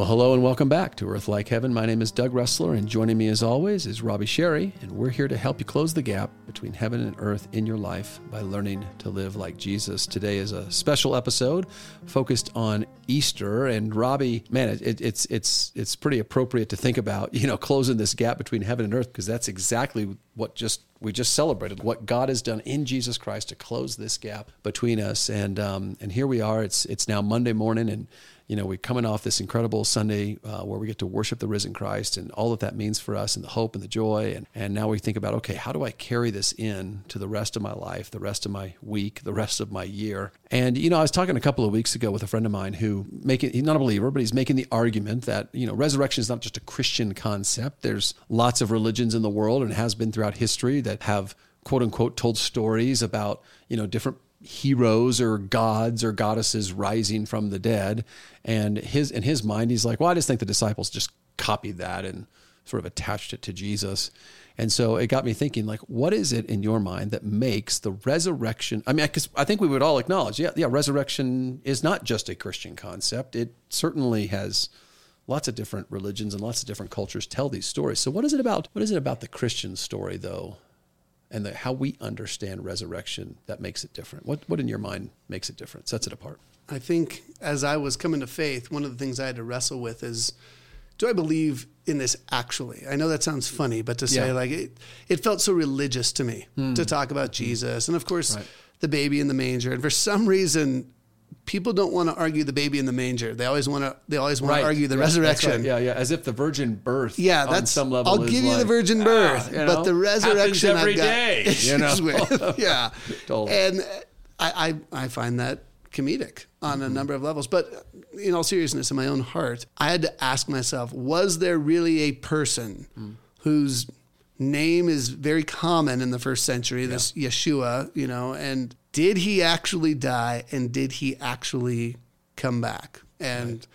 Well, hello and welcome back to Earth Like Heaven. My name is Doug Ressler, and joining me as always is Robbie Sherry, and we're here to help you close the gap between heaven and earth in your life by learning to live like Jesus. Today is a special episode focused on Easter, and Robbie, man, it, it's it's it's pretty appropriate to think about, you know, closing this gap between heaven and earth because that's exactly what just we just celebrated what God has done in Jesus Christ to close this gap between us, and um, and here we are. It's it's now Monday morning, and you know, we're coming off this incredible Sunday uh, where we get to worship the risen Christ and all that that means for us and the hope and the joy. And, and now we think about, okay, how do I carry this in to the rest of my life, the rest of my week, the rest of my year? And, you know, I was talking a couple of weeks ago with a friend of mine who making, he's not a believer, but he's making the argument that, you know, resurrection is not just a Christian concept. There's lots of religions in the world and has been throughout history that have quote unquote told stories about, you know, different heroes or gods or goddesses rising from the dead. And his in his mind, he's like, well, I just think the disciples just copied that and sort of attached it to Jesus. And so it got me thinking, like, what is it in your mind that makes the resurrection? I mean, because I think we would all acknowledge, yeah, yeah, resurrection is not just a Christian concept. It certainly has lots of different religions and lots of different cultures tell these stories. So what is it about? What is it about the Christian story, though, and the, how we understand resurrection that makes it different? What, what in your mind makes it different, sets it apart? I think as I was coming to faith, one of the things I had to wrestle with is do I believe in this actually? I know that sounds funny, but to say yeah. like it, it felt so religious to me mm. to talk about Jesus. And of course, right. the baby in the manger. And for some reason, people don't want to argue the baby in the manger. They always want to. They always want right. to argue the yeah, resurrection. Right. Yeah, yeah, as if the virgin birth. Yeah, that's some level. I'll give you like, the virgin ah, birth, ah, you know, but the resurrection every I've got day, you know? with. yeah, totally. and I, I I find that comedic on mm-hmm. a number of levels. But in all seriousness, in my own heart, I had to ask myself: Was there really a person mm. whose name is very common in the first century, this yeah. Yeshua, you know, and did he actually die and did he actually come back? And right.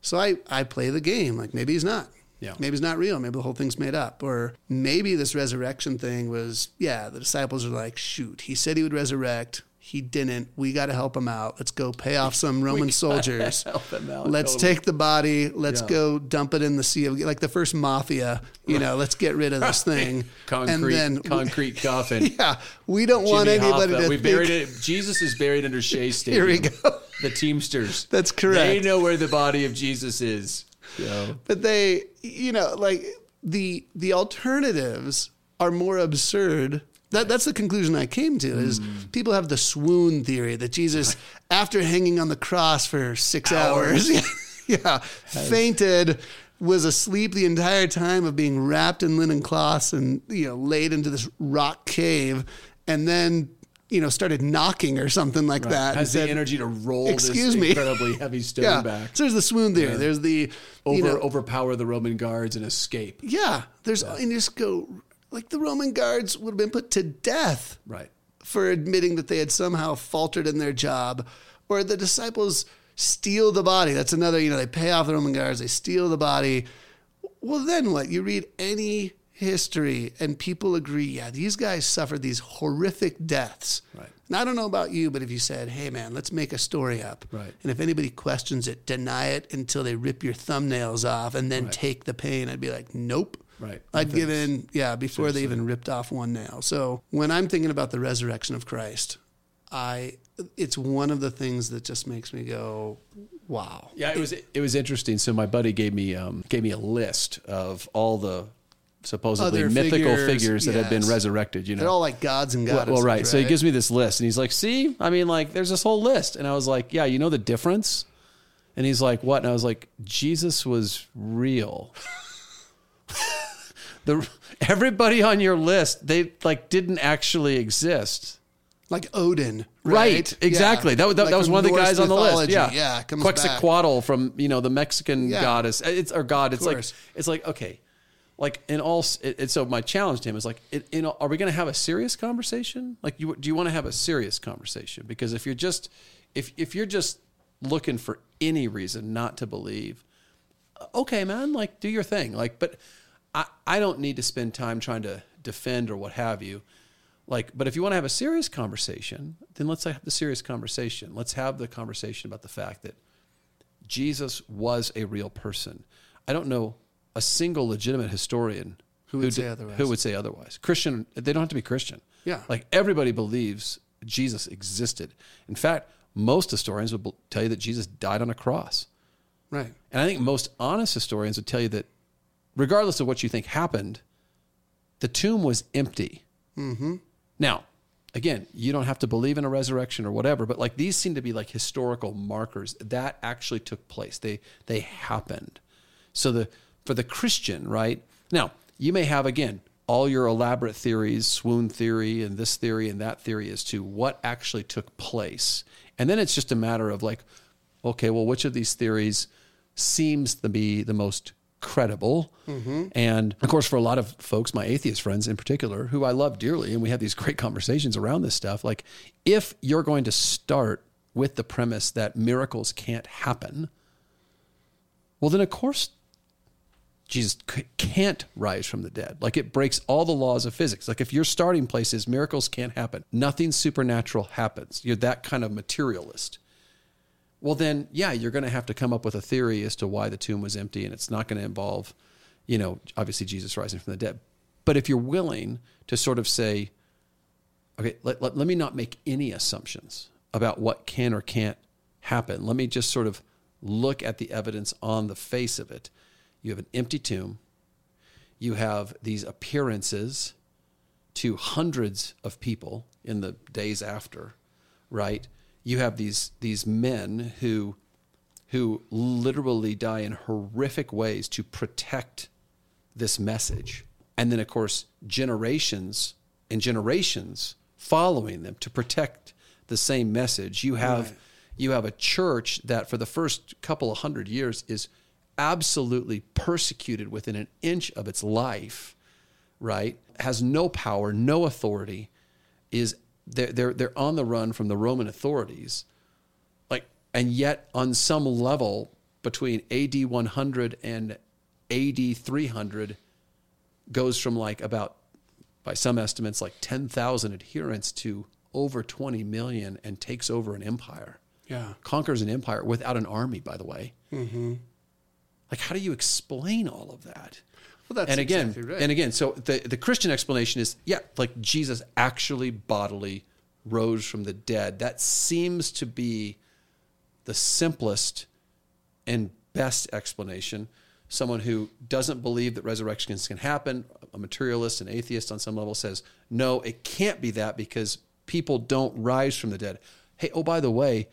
so I, I play the game like maybe he's not. Yeah. Maybe he's not real. Maybe the whole thing's made up. Or maybe this resurrection thing was, yeah, the disciples are like, shoot, he said he would resurrect. He didn't. We got to help him out. Let's go pay off some Roman soldiers. Help him out. Let's totally. take the body. Let's yeah. go dump it in the sea of like the first mafia. You know, let's get rid of this thing. concrete, and then concrete coffin. Yeah, we don't Jimmy want anybody Hoffa. to. We think, buried it. Jesus is buried under Shea Stadium. Here we go. The Teamsters. That's correct. They know where the body of Jesus is. So. But they, you know, like the the alternatives are more absurd that, that's the conclusion I came to is mm. people have the swoon theory that Jesus, after hanging on the cross for six hours, hours yeah, fainted, was asleep the entire time of being wrapped in linen cloths and you know laid into this rock cave, and then you know started knocking or something like right. that. Has the energy to roll Excuse me. incredibly heavy stone yeah. back. So there's the swoon theory. Yeah. There's the over you know, overpower the Roman guards and escape. Yeah, there's yeah. and just go like the Roman guards would have been put to death right. for admitting that they had somehow faltered in their job, or the disciples steal the body. That's another, you know, they pay off the Roman guards, they steal the body. Well, then what? You read any history and people agree, yeah, these guys suffered these horrific deaths. Right. And I don't know about you, but if you said, hey, man, let's make a story up. Right. And if anybody questions it, deny it until they rip your thumbnails off and then right. take the pain, I'd be like, nope. Right. I'd give in, yeah, before they even ripped off one nail. So when I'm thinking about the resurrection of Christ, I it's one of the things that just makes me go, wow. Yeah, it was it was interesting. So my buddy gave me um, gave me a list of all the supposedly Other mythical figures, figures that yes. have been resurrected. You know, they're all like gods and goddesses. Well, well right. right. So he gives me this list, and he's like, "See, I mean, like, there's this whole list." And I was like, "Yeah, you know the difference." And he's like, "What?" And I was like, "Jesus was real." the everybody on your list they like didn't actually exist. Like Odin, right? right exactly. Yeah. That, that, like that was one of the guys on the list. Yeah, yeah. Quetzalcoatl from you know the Mexican yeah. goddess. Uh, it's or god. It's like it's like okay, like in all. It, it, so my challenge to him is like, it, know, are we going to have a serious conversation? Like, you do you want to have a serious conversation? Because if you're just if if you're just looking for any reason not to believe, uh, okay, man, like do your thing. Like, but I, I don't need to spend time trying to defend or what have you. Like, but if you want to have a serious conversation, then let's have the serious conversation. Let's have the conversation about the fact that Jesus was a real person. I don't know a single legitimate historian who would say otherwise. Who would say otherwise? Christian, they don't have to be Christian. Yeah. Like everybody believes Jesus existed. In fact, most historians would tell you that Jesus died on a cross. Right. And I think most honest historians would tell you that regardless of what you think happened, the tomb was empty. Mm-hmm. Now, again, you don't have to believe in a resurrection or whatever, but like these seem to be like historical markers that actually took place. They they happened. So the for the Christian, right? Now, you may have again all your elaborate theories, swoon theory and this theory and that theory as to what actually took place. And then it's just a matter of like, okay, well, which of these theories seems to be the most credible. Mm-hmm. And of course, for a lot of folks, my atheist friends in particular, who I love dearly, and we have these great conversations around this stuff, like if you're going to start with the premise that miracles can't happen, well, then of course, Jesus can't rise from the dead. Like it breaks all the laws of physics. Like if your starting place is miracles can't happen, nothing supernatural happens. You're that kind of materialist well then yeah you're going to have to come up with a theory as to why the tomb was empty and it's not going to involve you know obviously jesus rising from the dead. But if you're willing to sort of say okay let, let, let me not make any assumptions about what can or can't happen. Let me just sort of look at the evidence on the face of it. You have an empty tomb. You have these appearances to hundreds of people in the days after right you have these these men who who literally die in horrific ways to protect this message. And then of course generations and generations following them to protect the same message. You have right. you have a church that for the first couple of hundred years is absolutely persecuted within an inch of its life, right? Has no power, no authority, is they're, they're, they're on the run from the Roman authorities. Like, and yet on some level between AD 100 and AD 300 goes from like about, by some estimates, like 10,000 adherents to over 20 million and takes over an empire. Yeah. Conquers an empire without an army, by the way. Mm-hmm. Like, how do you explain all of that? Well, that's and again, exactly right. and again, so the the Christian explanation is, yeah, like Jesus actually bodily rose from the dead. That seems to be the simplest and best explanation. Someone who doesn't believe that resurrections can happen, a materialist, an atheist on some level says, no, it can't be that because people don't rise from the dead. Hey, oh, by the way,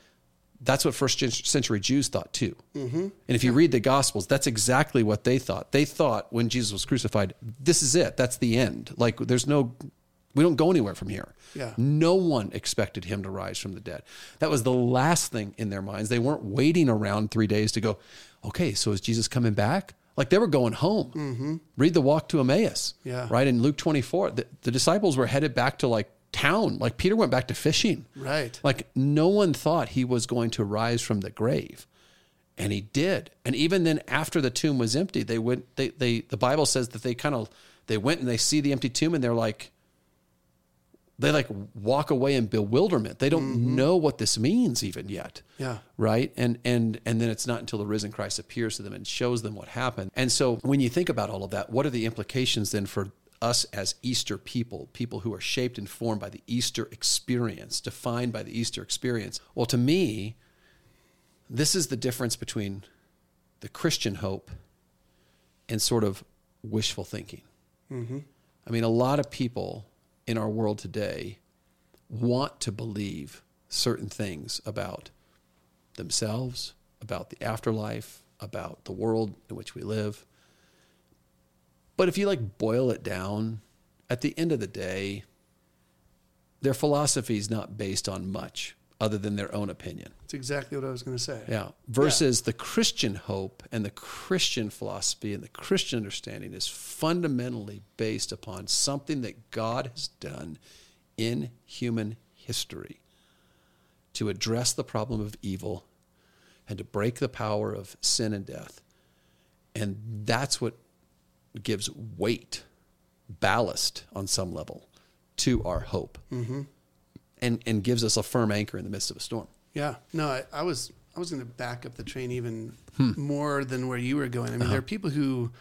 that's what first century Jews thought too. Mm-hmm. And if you read the Gospels, that's exactly what they thought. They thought when Jesus was crucified, this is it. That's the end. Like there's no, we don't go anywhere from here. Yeah. No one expected him to rise from the dead. That was the last thing in their minds. They weren't waiting around three days to go, okay, so is Jesus coming back? Like they were going home. Mm-hmm. Read the walk to Emmaus. Yeah. Right. In Luke 24, the, the disciples were headed back to like town. Like Peter went back to fishing. Right. Like no one thought he was going to rise from the grave. And he did. And even then after the tomb was empty, they went they they the Bible says that they kind of they went and they see the empty tomb and they're like they like walk away in bewilderment. They don't mm-hmm. know what this means even yet. Yeah. Right? And and and then it's not until the risen Christ appears to them and shows them what happened. And so when you think about all of that, what are the implications then for us as Easter people, people who are shaped and formed by the Easter experience, defined by the Easter experience. Well, to me, this is the difference between the Christian hope and sort of wishful thinking. Mm-hmm. I mean, a lot of people in our world today want to believe certain things about themselves, about the afterlife, about the world in which we live. But if you like boil it down, at the end of the day, their philosophy is not based on much other than their own opinion. That's exactly what I was going to say. Yeah. Versus yeah. the Christian hope and the Christian philosophy and the Christian understanding is fundamentally based upon something that God has done in human history to address the problem of evil and to break the power of sin and death. And that's what gives weight, ballast on some level to our hope, mm-hmm. and and gives us a firm anchor in the midst of a storm. Yeah, no, I, I was I was going to back up the train even hmm. more than where you were going. I mean, uh-huh. there are people who,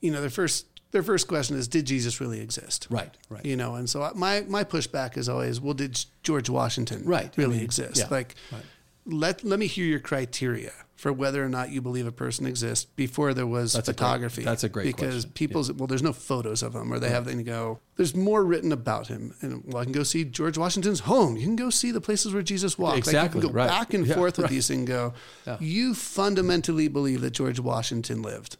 you know, their first their first question is, did Jesus really exist? Right, right. You know, and so my my pushback is always, well, did George Washington right. really I mean, exist? Yeah, like, right. let let me hear your criteria for whether or not you believe a person exists before there was that's photography. A great, that's a great because question. people's yeah. well, there's no photos of him, or they have. Then you go, there's more written about him, and well, I can go see George Washington's home. You can go see the places where Jesus walked. Exactly. Like you can go right. back and yeah, forth with right. these and go. Yeah. You fundamentally believe that George Washington lived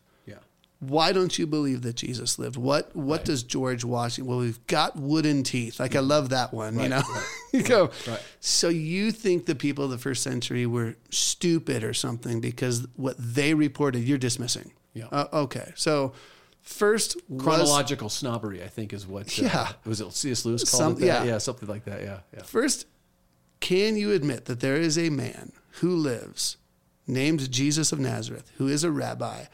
why don't you believe that Jesus lived? What what right. does George Washington? Well, we've got wooden teeth. Like I love that one. Right, you know, right, you go. So you think the people of the first century were stupid or something because what they reported you're dismissing? Yeah. Uh, okay. So first chronological was, snobbery, I think, is what. Uh, yeah. Was it C.S. Lewis called Some, it? That? Yeah. Yeah. Something like that. Yeah. Yeah. First, can you admit that there is a man who lives named Jesus of Nazareth, who is a rabbi?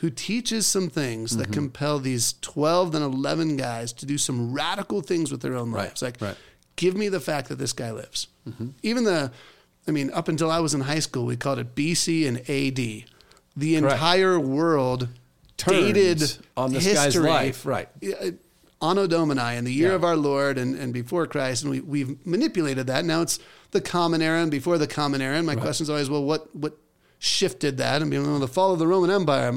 Who teaches some things mm-hmm. that compel these 12 and 11 guys to do some radical things with their own lives. Like, right. give me the fact that this guy lives. Mm-hmm. Even the, I mean, up until I was in high school, we called it BC and AD. The Correct. entire world Turns dated on this history, guy's life. Right. Anno Domini, in the year yeah. of our Lord and, and before Christ. And we, we've manipulated that. Now it's the common era and before the common era. And my right. question is always, well, what, what shifted that? I mean, well, the fall of the Roman Empire.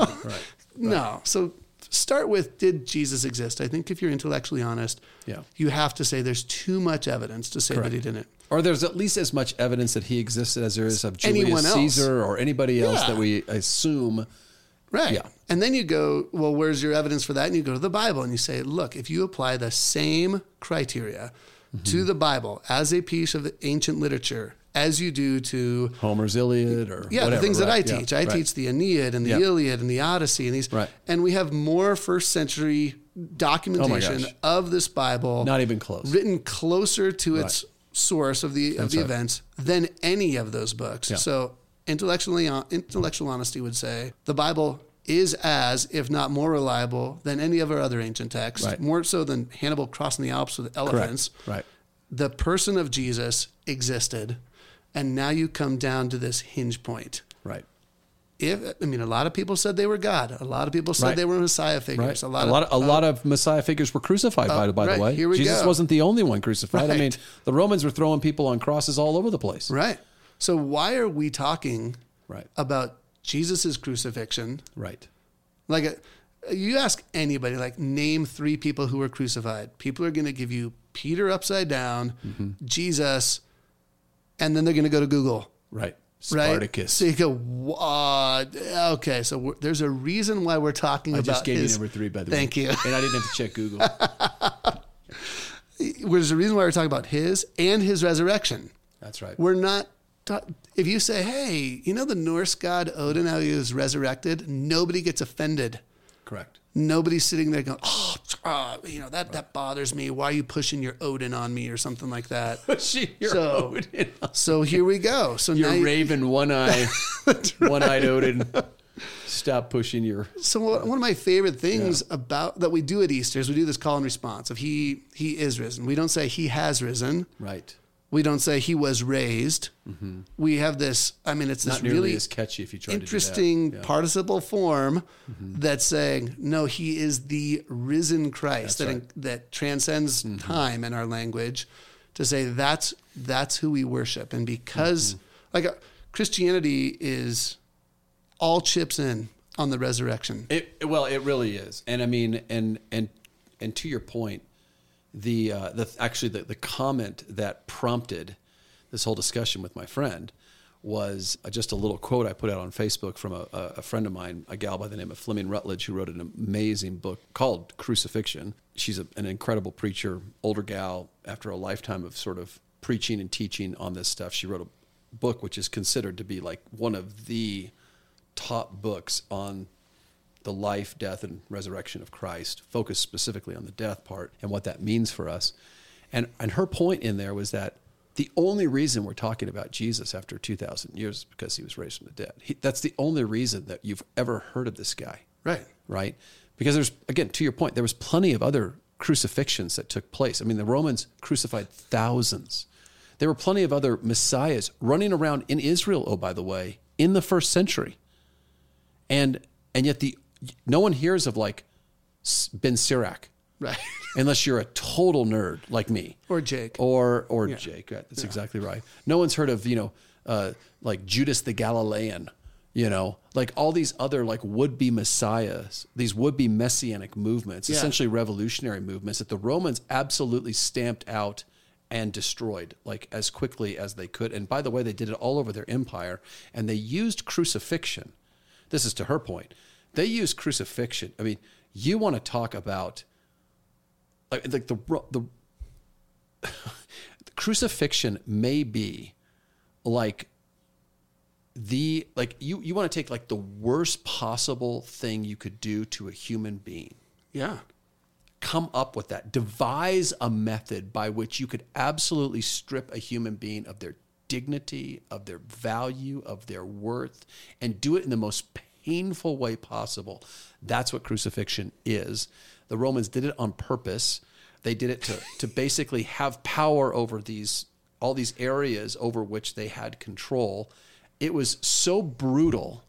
Right, right. No. So start with did Jesus exist? I think if you're intellectually honest, yeah. you have to say there's too much evidence to say Correct. that he didn't. Or there's at least as much evidence that he existed as there is of Julius Caesar or anybody else yeah. that we assume. Right. Yeah. And then you go, well, where's your evidence for that? And you go to the Bible and you say, look, if you apply the same criteria mm-hmm. to the Bible as a piece of ancient literature as you do to Homer's Iliad or yeah, whatever, the things right. that I teach. Yeah, I right. teach the Aeneid and the yeah. Iliad and the Odyssey and these, right. and we have more first century documentation oh of this Bible, not even close, written closer to its source of the of the events than any of those books. So intellectually, uh, intellectual honesty would say the Bible is as, if not more reliable than any of our other ancient texts, right. more so than Hannibal crossing the Alps with elephants. Correct. Right. The person of Jesus existed and now you come down to this hinge point. Right. If I mean, a lot of people said they were God. A lot of people said right. they were Messiah figures. Right. A lot, a lot, of, a lot of Messiah figures were crucified. Uh, by, by right. the way, Here we Jesus go. wasn't the only one crucified. I mean, the Romans were throwing people on crosses all over the place. Right. So why are we talking right. about Jesus's crucifixion? Right. Like a, uh, you ask anybody, like name three people who were crucified. People are going to give you Peter upside down, mm-hmm. Jesus, and then they're going to go to Google. Right. Spartacus. Right? So you go, uh, okay, so there's a reason why we're talking I about. I just gave his, you number three, by the thank way. Thank you. And I didn't have to check Google. there's a reason why we're talking about his and his resurrection. That's right. We're not. If you say, "Hey, you know the Norse god Odin, how he was resurrected," nobody gets offended. Correct nobody's sitting there going, oh, uh, you know, that, that bothers me. Why are you pushing your Odin on me or something like that? Pushing your so, Odin. so here we go. So your now raven one eye, one eyed Odin. Stop pushing your. So one of my favorite things yeah. about that we do at Easter is we do this call and response of he he is risen. We don't say he has risen. Right. We don't say he was raised. Mm-hmm. We have this. I mean, it's Not this really as catchy if you try interesting yeah. participle form mm-hmm. that's saying no, he is the risen Christ that right. that transcends mm-hmm. time in our language. To say that's that's who we worship, and because mm-hmm. like uh, Christianity is all chips in on the resurrection. It, well, it really is, and I mean, and and and to your point, the uh, the actually the, the comment that prompted this whole discussion with my friend was just a little quote I put out on Facebook from a, a, friend of mine, a gal by the name of Fleming Rutledge, who wrote an amazing book called Crucifixion. She's a, an incredible preacher, older gal, after a lifetime of sort of preaching and teaching on this stuff. She wrote a book which is considered to be like one of the top books on the life, death, and resurrection of Christ, focused specifically on the death part and what that means for us. And, and her point in there was that the only reason we're talking about Jesus after 2,000 years is because he was raised from the dead. He, that's the only reason that you've ever heard of this guy. Right. Right? Because there's, again, to your point, there was plenty of other crucifixions that took place. I mean, the Romans crucified thousands. There were plenty of other messiahs running around in Israel, oh, by the way, in the first century. And and yet the no one hears of like Ben Sirac. Right. Unless you're a total nerd like me. Or Jake. Or or yeah. Jake. That's yeah. exactly right. No one's heard of, you know, uh, like Judas the Galilean, you know, like all these other like would-be messiahs, these would-be messianic movements, yeah. essentially revolutionary movements that the Romans absolutely stamped out and destroyed like as quickly as they could. And by the way, they did it all over their empire and they used crucifixion. This is to her point. They use crucifixion. I mean, you want to talk about like, like the the, the crucifixion may be like the like you you want to take like the worst possible thing you could do to a human being. Yeah. Come up with that. Devise a method by which you could absolutely strip a human being of their dignity, of their value, of their worth, and do it in the most painful way possible. That's what crucifixion is. The Romans did it on purpose. They did it to, to basically have power over these all these areas over which they had control it was so brutal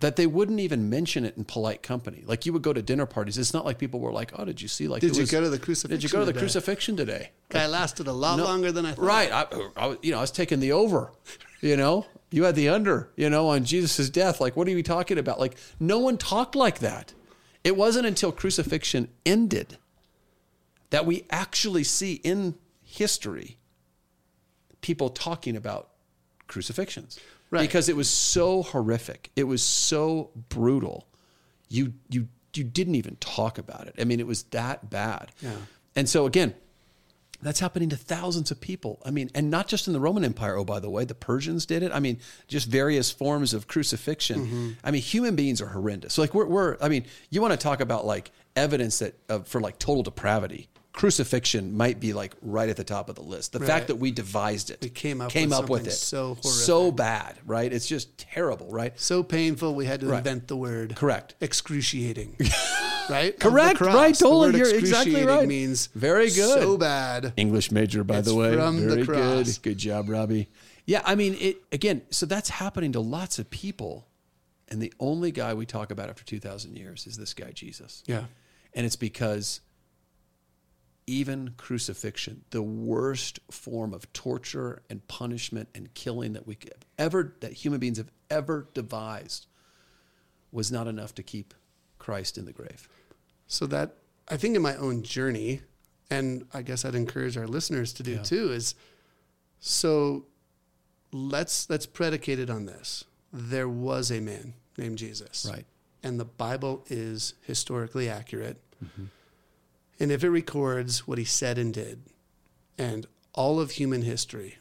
that they wouldn't even mention it in polite company. Like you would go to dinner parties. It's not like people were like, "Oh, did you see like Did you was, go to the crucifixion? Did you go to the today? crucifixion today?" Guy lasted a lot no, longer than I thought. Right. I, I, you know, I was taking the over. You know, you had the under. You know, on Jesus' death. Like, what are you talking about? Like, no one talked like that. It wasn't until crucifixion ended that we actually see in history people talking about crucifixions right. because it was so horrific. It was so brutal. You you you didn't even talk about it. I mean, it was that bad. Yeah. And so again, that's happening to thousands of people. I mean, and not just in the Roman Empire. Oh, by the way, the Persians did it. I mean, just various forms of crucifixion. Mm-hmm. I mean, human beings are horrendous. Like we're, we're I mean, you want to talk about like evidence that uh, for like total depravity crucifixion might be like right at the top of the list. The right. fact that we devised it, we came up came with up with it, so horrific. so bad, right? It's just terrible, right? So painful. We had to right. invent the word correct, excruciating. right? Correct. Right. Totally. You're exactly right. Means very good. So bad. English major, by it's the way. From very the cross. good. Good job, Robbie. Yeah. I mean, it again. So that's happening to lots of people, and the only guy we talk about after two thousand years is this guy Jesus. Yeah. And it's because even crucifixion, the worst form of torture and punishment and killing that we could ever that human beings have ever devised, was not enough to keep Christ in the grave. So that I think in my own journey, and I guess I'd encourage our listeners to do yeah. too, is so let's let's predicate it on this. There was a man named Jesus. Right. And the Bible is historically accurate. Mm-hmm and if it records what he said and did, and all of human history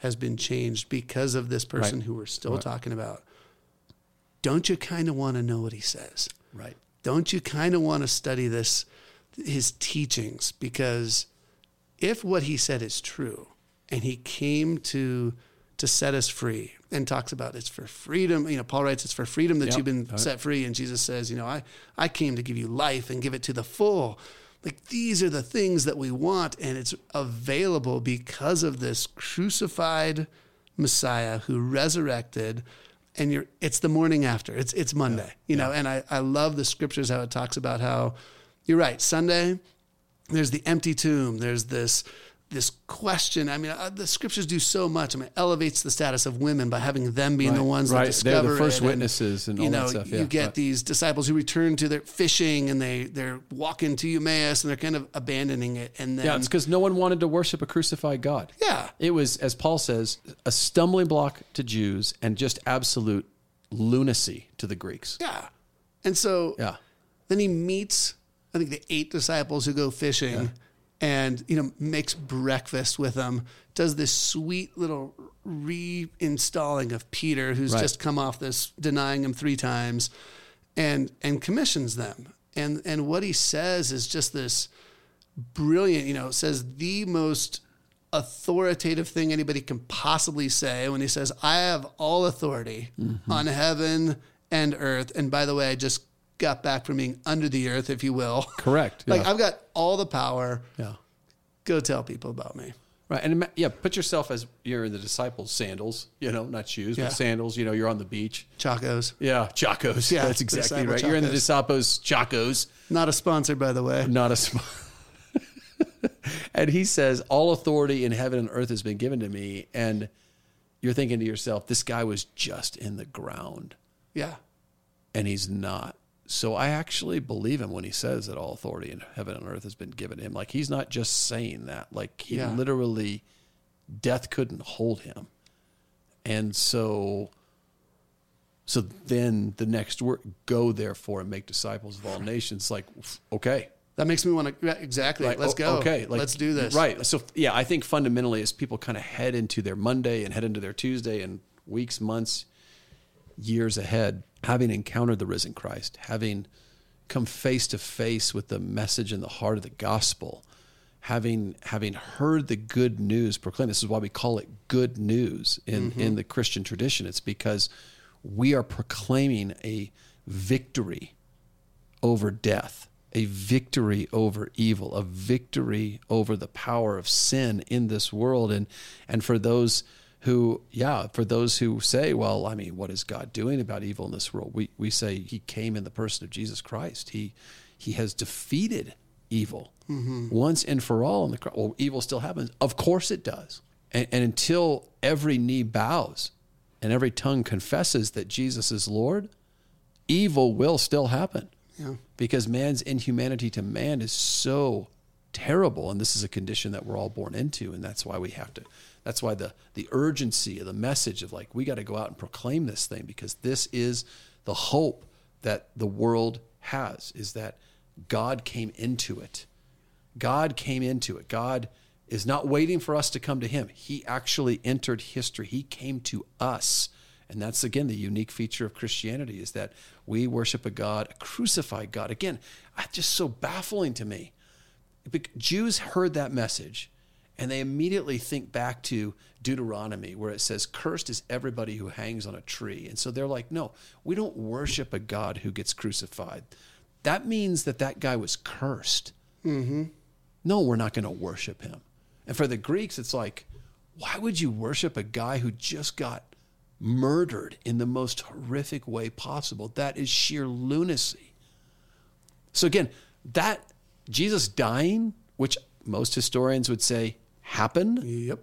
has been changed because of this person right. who we're still right. talking about, don't you kind of want to know what he says? Right. Don't you kind of want to study this, his teachings? Because if what he said is true, and he came to to set us free and talks about it's for freedom. You know, Paul writes it's for freedom that yep. you've been right. set free. And Jesus says, you know, I, I came to give you life and give it to the full. Like these are the things that we want, and it's available because of this crucified Messiah who resurrected. And you're it's the morning after. It's it's Monday. Yeah. You know, yeah. and I, I love the scriptures how it talks about how you're right, Sunday, there's the empty tomb, there's this this question. I mean, uh, the scriptures do so much. I mean, it elevates the status of women by having them being right, the ones right. that discover They're the first it. witnesses and, and you all know, that stuff. Yeah, you get right. these disciples who return to their fishing and they they're walking to Emmaus and they're kind of abandoning it. And then yeah, it's because no one wanted to worship a crucified God. Yeah, it was as Paul says, a stumbling block to Jews and just absolute lunacy to the Greeks. Yeah, and so yeah, then he meets I think the eight disciples who go fishing. Yeah and you know makes breakfast with them does this sweet little reinstalling of peter who's right. just come off this denying him three times and and commissions them and and what he says is just this brilliant you know says the most authoritative thing anybody can possibly say when he says i have all authority mm-hmm. on heaven and earth and by the way i just got back from being under the earth, if you will. Correct. like I've got all the power. Yeah. Go tell people about me. Right. And yeah, put yourself as you're in the disciples' sandals, you know, not shoes, Yeah. but sandals. You know, you're on the beach. Chacos. Yeah, Chacos. Yeah, that's exactly right. You're in the disciples' Chacos, Not a sponsor, by the way. not a sponsor. and he says, All authority in heaven and earth has been given to me. And you're thinking to yourself, This guy was just in the ground. Yeah. and he's not. So I actually believe him when he says that all authority in heaven and earth has been given him. Like he's not just saying that. Like he Yeah. literally, death couldn't hold him. And so, so then the next word, go therefore and make disciples of all nations. Like, okay, That makes me want to exactly. Right. Let's go. Okay, like, let's do this. Right. So yeah, I think fundamentally, as people kind of head into their Monday and head into their Tuesday and weeks, months, years ahead, having encountered the risen Christ, having come face to face with the message and the heart of the gospel, having having heard the good news proclaimed. This is why we call it good news in mm-hmm. in the Christian tradition. It's because we are proclaiming a victory over death, a victory over evil, a victory over the power of sin in this world. And and for those who, yeah, for those who say, well, I mean, what is God doing about evil in this world? We we say He came in the person of Jesus Christ. He He has defeated evil mm-hmm. once and for all on the cross. Well, evil still happens. Of course it does. And, and until every knee bows and every tongue confesses that Jesus is Lord, evil will still happen Yeah. because man's inhumanity to man is so terrible and this is a condition that we're all born into and that's why we have to that's why the the urgency of the message of like we got to go out and proclaim this thing because this is the hope that the world has is that God came into it. God came into it. God is not waiting for us to come to him. He actually entered history. He came to us. And that's again the unique feature of Christianity is that we worship a God, a crucified God. Again, just so baffling to me. Jews heard that message and they immediately think back to Deuteronomy where it says, Cursed is everybody who hangs on a tree. And so they're like, No, we don't worship a God who gets crucified. That means that that guy was cursed. Mm-hmm. No, we're not going to worship him. And for the Greeks, it's like, why would you worship a guy who just got murdered in the most horrific way possible? That is sheer lunacy. So again, that Jesus dying, which most historians would say happened, Yep.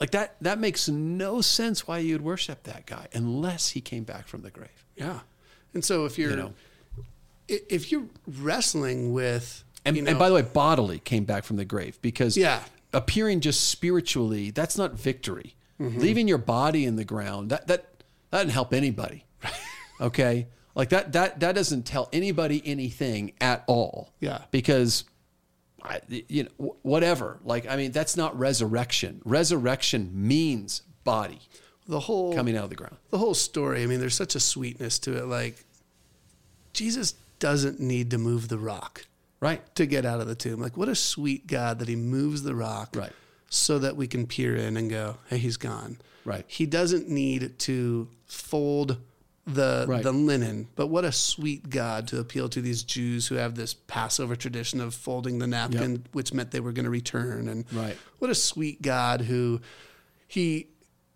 like that that makes no sense why you'd worship that guy unless he came back from the grave. Yeah. And so if you're You know. if you're wrestling with And, you know, and by the way, bodily came back from the grave because Yeah. appearing just spiritually, that's not victory. Mm-hmm. Leaving your body in the ground, that that that doesn't help anybody. okay? Like that that that doesn't tell anybody anything at all. Yeah. Because I, you know whatever. Like I mean that's not resurrection. Resurrection means body the whole coming out of the ground. the whole story, I mean, there's such a sweetness to it. Like Jesus doesn't need to move the rock Right. to get out of the tomb. Like what a sweet God that he moves the rock Right. so that we can peer in and go, hey, he's gone. Right. He doesn't need to fold the Right. the linen, but what a sweet God to appeal to these Jews who have this Passover tradition of folding the napkin, which meant they were going to return. And Right. what a sweet God who he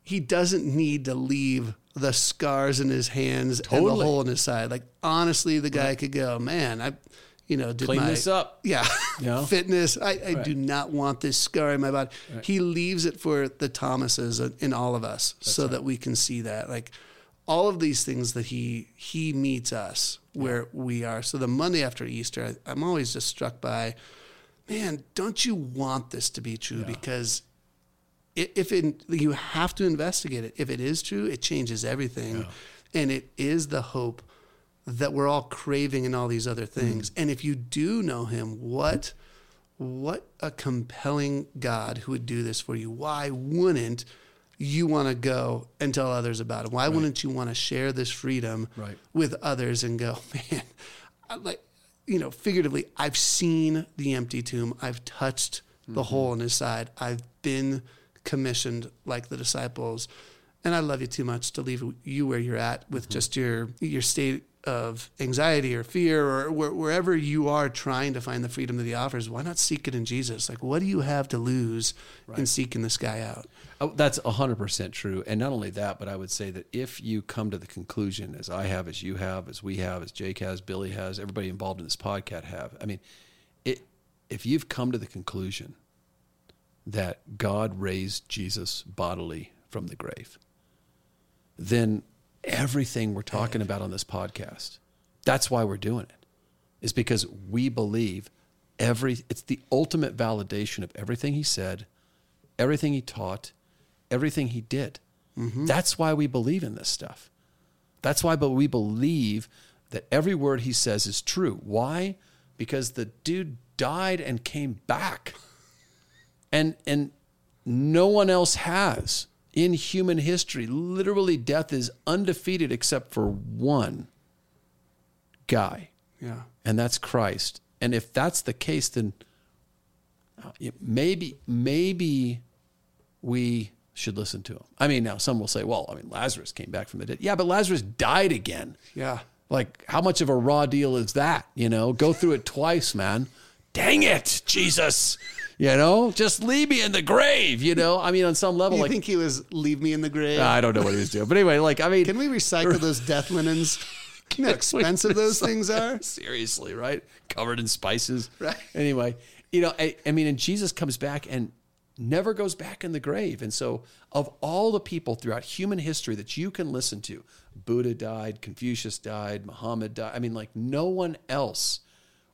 he doesn't need to leave the scars in his hands and the hole in his side. Like honestly, the guy could go, man, I, you know, did Clean my this up. yeah, know? fitness. I, I do not want this scar in my body. He leaves it for the Thomases in all of us, so that we can see that. Like all of these things that he he meets us where we are. So the Monday after Easter, I, I'm always just struck by, man, don't you want this to be true? Because if it, you have to investigate it. If it is true, it changes everything, and it is the hope that we're all craving in all these other mm. things. And if you do know Him, what what a compelling God who would do this for you. Why wouldn't you want to go and tell others about it? Why wouldn't you want to share this freedom Right. with others and go, man, I like, you know, figuratively, I've seen the empty tomb. I've touched the mm-hmm. hole in his side. I've been commissioned like the disciples. And I love you too much to leave you where you're at with mm-hmm. just your your state of anxiety or fear or wherever you are trying to find the freedom that he offers, why not seek it in Jesus? Like, what do you have to lose right. in seeking this guy out? Oh, that's 100% true. And not only that, but I would say that if you come to the conclusion, as I have, as you have, as we have, as Jake has, Billy has, everybody involved in this podcast have, I mean, it, if you've come to the conclusion that God raised Jesus bodily from the grave, then everything we're talking about on this podcast, that's why we're doing it, is because we believe every, it's the ultimate validation of everything he said, everything he taught, everything he did. Mm-hmm. That's why we believe in this stuff. That's why, but we believe that every word he says is true. Why? Because the dude died and came back. And and no one else has in human history. Literally, death is undefeated except for one guy. Yeah. And that's Christ. And if that's the case, then uh, maybe, maybe we should listen to him. I mean, now some will say, well, I mean, Lazarus came back from the dead. Yeah, but Lazarus died again. Yeah. Like, how much of a raw deal is that? You know, go through it twice, man. Dang it, Jesus. You know, just leave me in the grave. You know, I mean, on some level, you like, think he was leave me in the grave? I don't know what he was doing, but anyway, like, I mean, can we recycle those death linens? You know how expensive those things are. Seriously, right? Covered in spices. Right. Anyway, you know, I, I mean, and Jesus comes back and never goes back in the grave. And so, of all the people throughout human history that you can listen to, Buddha died, Confucius died, Muhammad died. I mean, like, no one else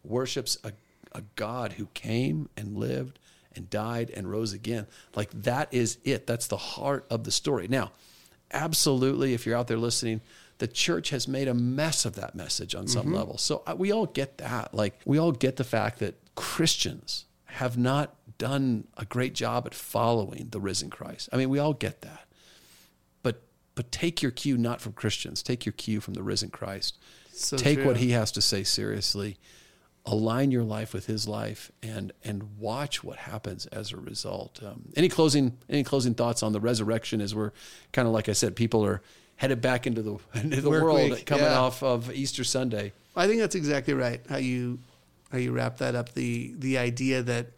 worships a a God who came and lived and died and rose again. Like that is it. That's the heart of the story. Now, absolutely, if you're out there listening, the church has made a mess of that message on some mm-hmm. level. So uh, we all get that. Like we all get the fact that Christians have not done a great job at following the risen Christ. I mean, we all get that. But but take your cue not from Christians. Take your cue from the risen Christ. So take true. what he has to say seriously align your life with his life and and watch what happens as a result. Um, any closing any closing thoughts on the resurrection as we're kind of like i said people are headed back into the into the Work world week, coming yeah. off of easter sunday. I think that's exactly right how you how you wrap that up. The the idea that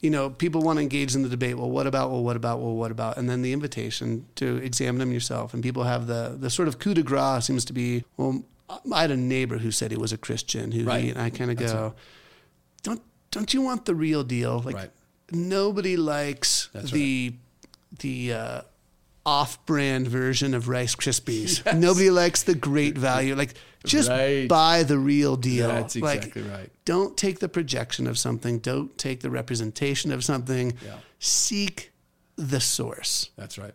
you know people want to engage in the debate well what about well what about well what about? And then the invitation to examine them yourself. And people have the the sort of coup de grace seems to be well I had a neighbor who said he was a Christian. Who right. he, and I kind of go, don't don't you want the real deal? Like right. nobody likes That's the right. the uh, off-brand version of Rice Krispies. Yes. Nobody likes the great value. Like just right. buy the real deal. That's exactly like, right. Don't take the projection of something. Don't take the representation of something. Yeah. Seek the source. That's right.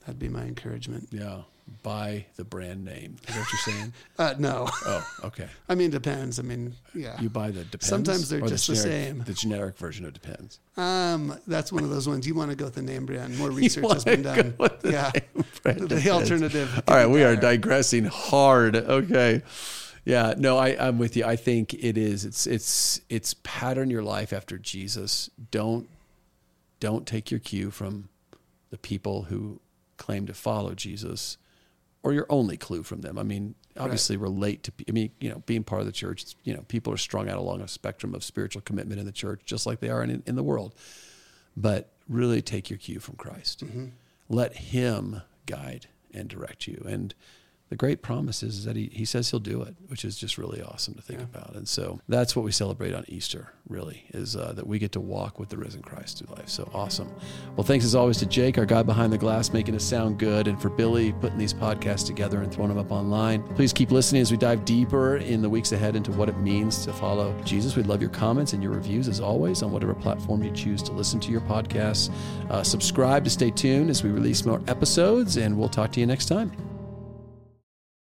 That'd be my encouragement. Yeah buy the brand name. Is that what you're saying? uh, no. Oh, okay. I mean, depends. I mean, yeah. You buy the depends. Sometimes they're just the, generic, the, same. The generic version of depends. Um, that's one of those ones you want to go with the name brand. More research has been done. yeah. The depends. alternative. All right, we are digressing hard. Okay. Yeah, no, I, I'm with you. I think it is. It's it's it's pattern your life after Jesus. Don't don't take your cue from the people who claim to follow Jesus or your only clue from them. I mean, obviously right. relate to, I mean, you know, being part of the church, you know, people are strung out along a spectrum of spiritual commitment in the church, just like they are in, in the world. But really take your cue from Christ. Mm-hmm. Let Him guide and direct you. And the great promise is that he, he says he'll do it, which is just really awesome to think yeah. about. And so that's what we celebrate on Easter, really, is uh, that we get to walk with the risen Christ through life. So awesome. Well, thanks as always to Jake, our guy behind the glass, making us sound good, and for Billy putting these podcasts together and throwing them up online. Please keep listening as we dive deeper in the weeks ahead into what it means to follow Jesus. We'd love your comments and your reviews, as always, on whatever platform you choose to listen to your podcasts. Uh, subscribe to stay tuned as we release more episodes, and we'll talk to you next time.